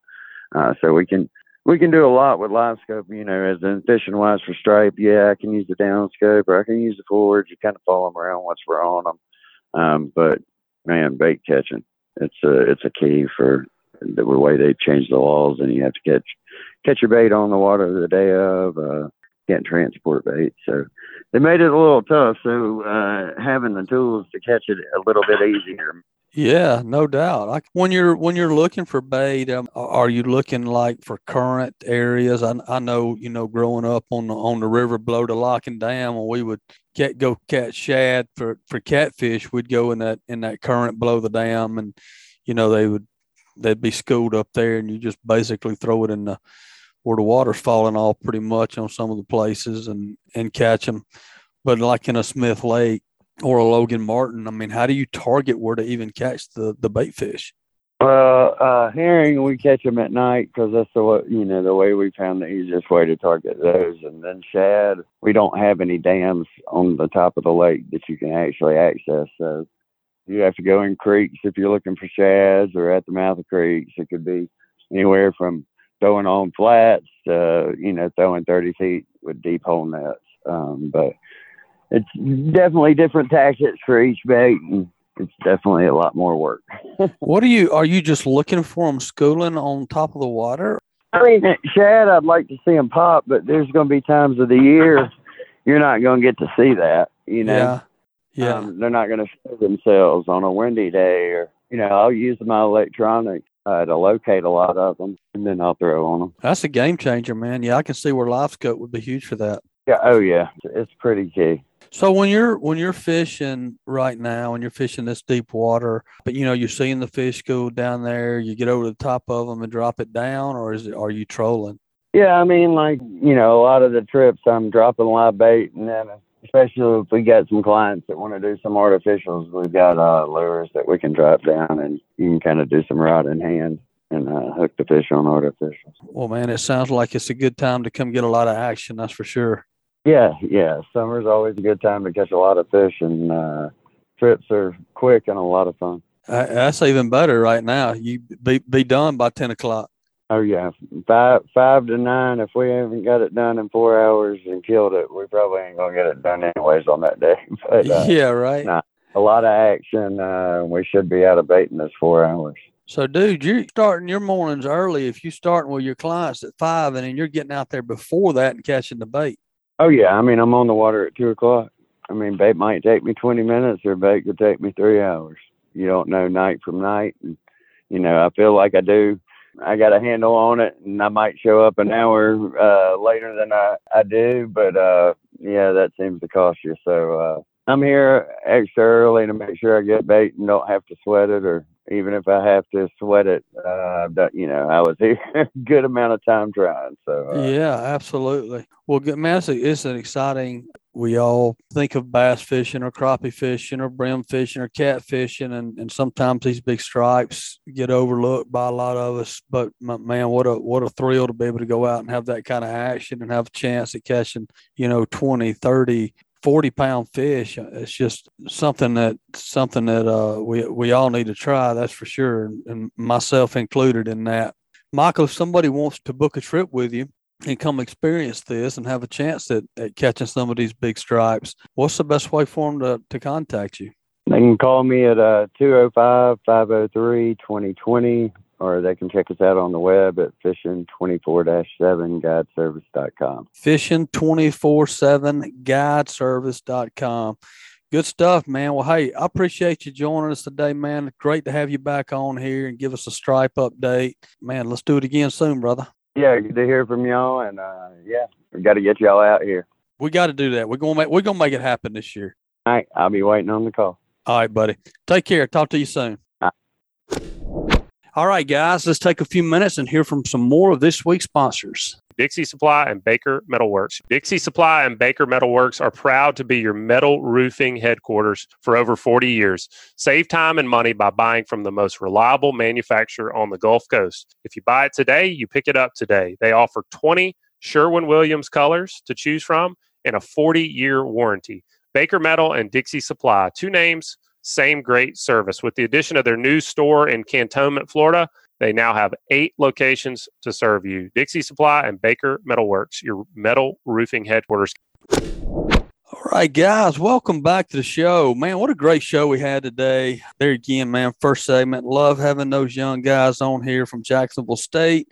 Uh, so we can we can do a lot with live scope. You know, as in fishing wise for stripe, yeah, I can use the down scope or I can use the forward. You kind of follow them around once we're on them. Um, but man, bait catching it's a it's a key for the way they changed the laws, and you have to catch catch your bait on the water the day of. Uh, can't transport bait, so they made it a little tough. So uh, having the tools to catch it a little bit easier. Yeah, no doubt. Like when you're when you're looking for bait, um, are you looking like for current areas? I, I know you know growing up on the on the river below the lock and dam, when we would get go catch shad for for catfish, we'd go in that in that current below the dam, and you know they would they'd be schooled up there, and you just basically throw it in the where the water's falling off pretty much on some of the places and and catch them. But like in a Smith Lake or a Logan Martin, I mean, how do you target where to even catch the the bait fish? Well, uh, herring we catch them at night because that's the way, you know the way we found the easiest way to target those. And then shad, we don't have any dams on the top of the lake that you can actually access. So you have to go in creeks if you're looking for shads, or at the mouth of creeks. It could be anywhere from throwing on flats, uh, you know, throwing 30 feet with deep hole nets. Um, but it's definitely different tactics for each bait, and it's definitely a lot more work. what are you? Are you just looking for them schooling on top of the water? I mean, shad, I'd like to see them pop, but there's going to be times of the year you're not going to get to see that. You know, yeah, yeah. Um, they're not going to show themselves on a windy day, or you know, I'll use my electronics uh, to locate a lot of them, and then I'll throw on them. That's a game changer, man. Yeah, I can see where live scope would be huge for that. Yeah. Oh, yeah. It's pretty key. So when you're when you're fishing right now, and you're fishing this deep water, but you know you're seeing the fish go down there, you get over the top of them and drop it down, or is it are you trolling? Yeah, I mean, like you know, a lot of the trips I'm dropping live bait, and then especially if we got some clients that want to do some artificials, we've got uh, lures that we can drop down, and you can kind of do some rod in hand and uh, hook the fish on artificials. Well, man, it sounds like it's a good time to come get a lot of action. That's for sure. Yeah, yeah. Summer's always a good time to catch a lot of fish, and uh, trips are quick and a lot of fun. Uh, that's even better right now. You be be done by ten o'clock. Oh yeah, five five to nine. If we haven't got it done in four hours and killed it, we probably ain't gonna get it done anyways on that day. But uh, yeah, right. Nah, a lot of action. Uh, we should be out of bait in this four hours. So, dude, you're starting your mornings early. If you're starting with your clients at five, and then you're getting out there before that and catching the bait. Oh yeah, I mean I'm on the water at two o'clock. I mean bait might take me twenty minutes, or bait could take me three hours. You don't know night from night, and you know I feel like I do. I got a handle on it, and I might show up an hour uh, later than I I do, but uh, yeah, that seems to cost you. So uh, I'm here extra early to make sure I get bait and don't have to sweat it, or even if I have to sweat it, uh, you know, I was here a good amount of time trying. So uh, yeah, absolutely. Well, man, it's, it's an exciting. We all think of bass fishing or crappie fishing or brim fishing or cat fishing, and, and sometimes these big stripes get overlooked by a lot of us. But man, what a what a thrill to be able to go out and have that kind of action and have a chance at catching, you know, 20, 30, 40 pound fish it's just something that something that uh, we we all need to try that's for sure and myself included in that michael if somebody wants to book a trip with you and come experience this and have a chance at, at catching some of these big stripes what's the best way for them to, to contact you they can call me at uh, 205-503-2020 or they can check us out on the web at fishing24-7guideservice.com. Fishing247guideservice.com. Good stuff, man. Well, hey, I appreciate you joining us today, man. Great to have you back on here and give us a stripe update. Man, let's do it again soon, brother. Yeah, good to hear from y'all. And uh, yeah, we got to get y'all out here. We got to do that. We're gonna make we're gonna make it happen this year. All right, I'll be waiting on the call. All right, buddy. Take care. Talk to you soon. All right, guys, let's take a few minutes and hear from some more of this week's sponsors. Dixie Supply and Baker Metalworks. Dixie Supply and Baker Metalworks are proud to be your metal roofing headquarters for over 40 years. Save time and money by buying from the most reliable manufacturer on the Gulf Coast. If you buy it today, you pick it up today. They offer 20 Sherwin Williams colors to choose from and a 40 year warranty. Baker Metal and Dixie Supply, two names, same great service. With the addition of their new store in Cantonment, Florida, they now have eight locations to serve you Dixie Supply and Baker Metalworks, your metal roofing headquarters. All right, guys, welcome back to the show. Man, what a great show we had today. There again, man, first segment. Love having those young guys on here from Jacksonville State.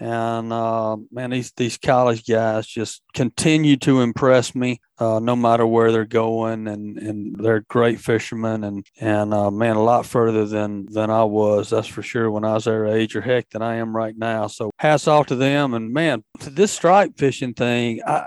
And uh, man, these these college guys just continue to impress me, uh, no matter where they're going, and, and they're great fishermen, and and uh, man, a lot further than than I was, that's for sure. When I was their age, or heck, than I am right now. So hats off to them, and man, this stripe fishing thing, I,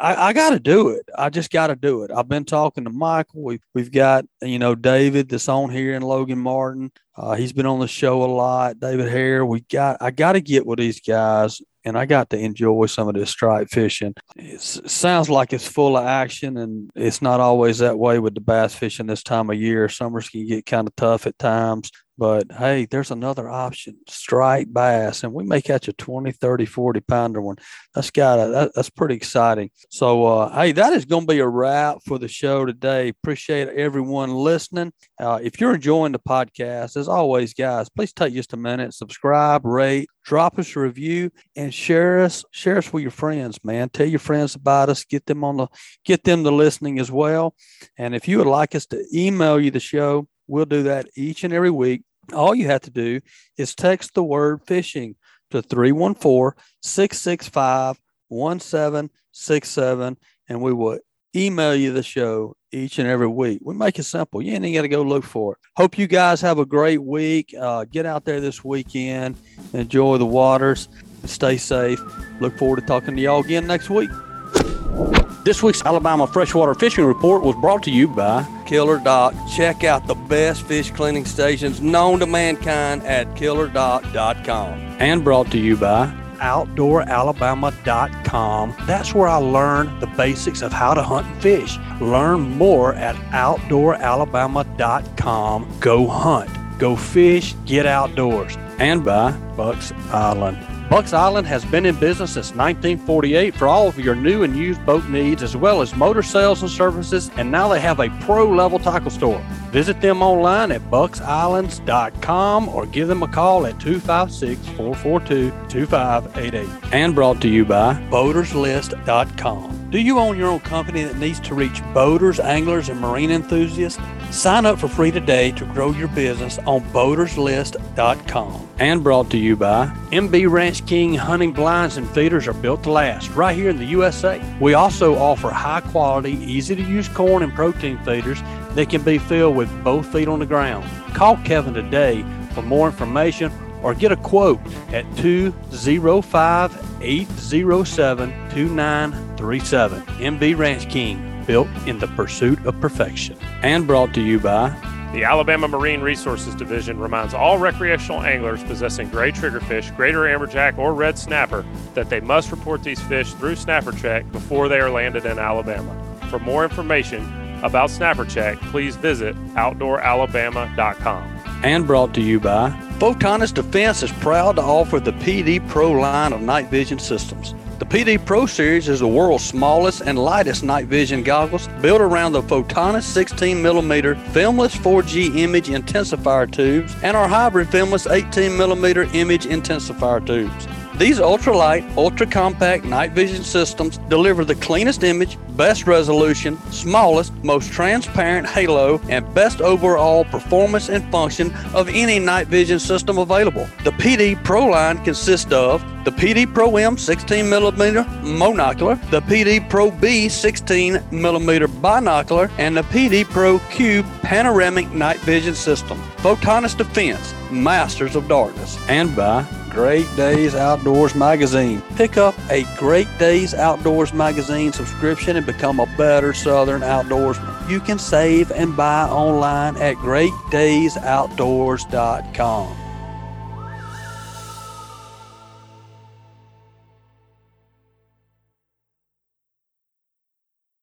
I, I got to do it. I just got to do it. I've been talking to Michael. We've we've got you know David that's on here and Logan Martin. Uh, he's been on the show a lot. David Hare. We got. I got to get with these guys, and I got to enjoy some of this stripe fishing. it sounds like it's full of action, and it's not always that way with the bass fishing this time of year. Summers can get kind of tough at times. But hey, there's another option, striped bass, and we may catch a 20, 30, 40 pounder one. That's got a, that, that's pretty exciting. So, uh, hey, that is going to be a wrap for the show today. Appreciate everyone listening. Uh, if you're enjoying the podcast, as always, guys, please take just a minute, subscribe, rate, drop us a review, and share us, share us with your friends, man. Tell your friends about us, get them on the, get them to listening as well. And if you would like us to email you the show, we'll do that each and every week all you have to do is text the word fishing to 314 665 1767 and we will email you the show each and every week. We make it simple. You ain't got to go look for it. Hope you guys have a great week. Uh, get out there this weekend, enjoy the waters, stay safe. Look forward to talking to y'all again next week. This week's Alabama Freshwater Fishing Report was brought to you by Killerdock. Check out the best fish cleaning stations known to mankind at killerdock.com. and brought to you by OutdoorAlabama.com. That's where I learned the basics of how to hunt and fish. Learn more at OutdoorAlabama.com. Go hunt, go fish, get outdoors. And by Bucks Island. Bucks Island has been in business since 1948 for all of your new and used boat needs, as well as motor sales and services, and now they have a pro level tackle store. Visit them online at bucksislands.com or give them a call at 256 442 2588. And brought to you by boaterslist.com. Do you own your own company that needs to reach boaters, anglers, and marine enthusiasts? Sign up for free today to grow your business on boaterslist.com. And brought to you by MB Ranch King hunting blinds and feeders are built to last right here in the USA. We also offer high quality, easy to use corn and protein feeders that can be filled with both feet on the ground. Call Kevin today for more information or get a quote at 205 807 2937. MB Ranch King, built in the pursuit of perfection. And brought to you by The Alabama Marine Resources Division reminds all recreational anglers possessing gray triggerfish, greater amberjack, or red snapper that they must report these fish through Snapper Check before they are landed in Alabama. For more information about Snapper Check, please visit OutdoorAlabama.com. and brought to you by Photonis Defense is proud to offer the PD Pro line of night vision systems. PD Pro series is the world's smallest and lightest night vision goggles built around the Photonis 16mm filmless 4G image intensifier tubes and our hybrid filmless 18mm image intensifier tubes. These ultralight, ultra compact night vision systems deliver the cleanest image, best resolution, smallest, most transparent halo, and best overall performance and function of any night vision system available. The PD Pro line consists of the PD Pro M 16mm monocular, the PD Pro B 16mm binocular, and the PD Pro Cube panoramic night vision system. Photonis Defense, masters of darkness, and by Great Days Outdoors magazine. Pick up a Great Days Outdoors magazine subscription and become a better Southern outdoorsman. You can save and buy online at greatdaysoutdoors.com.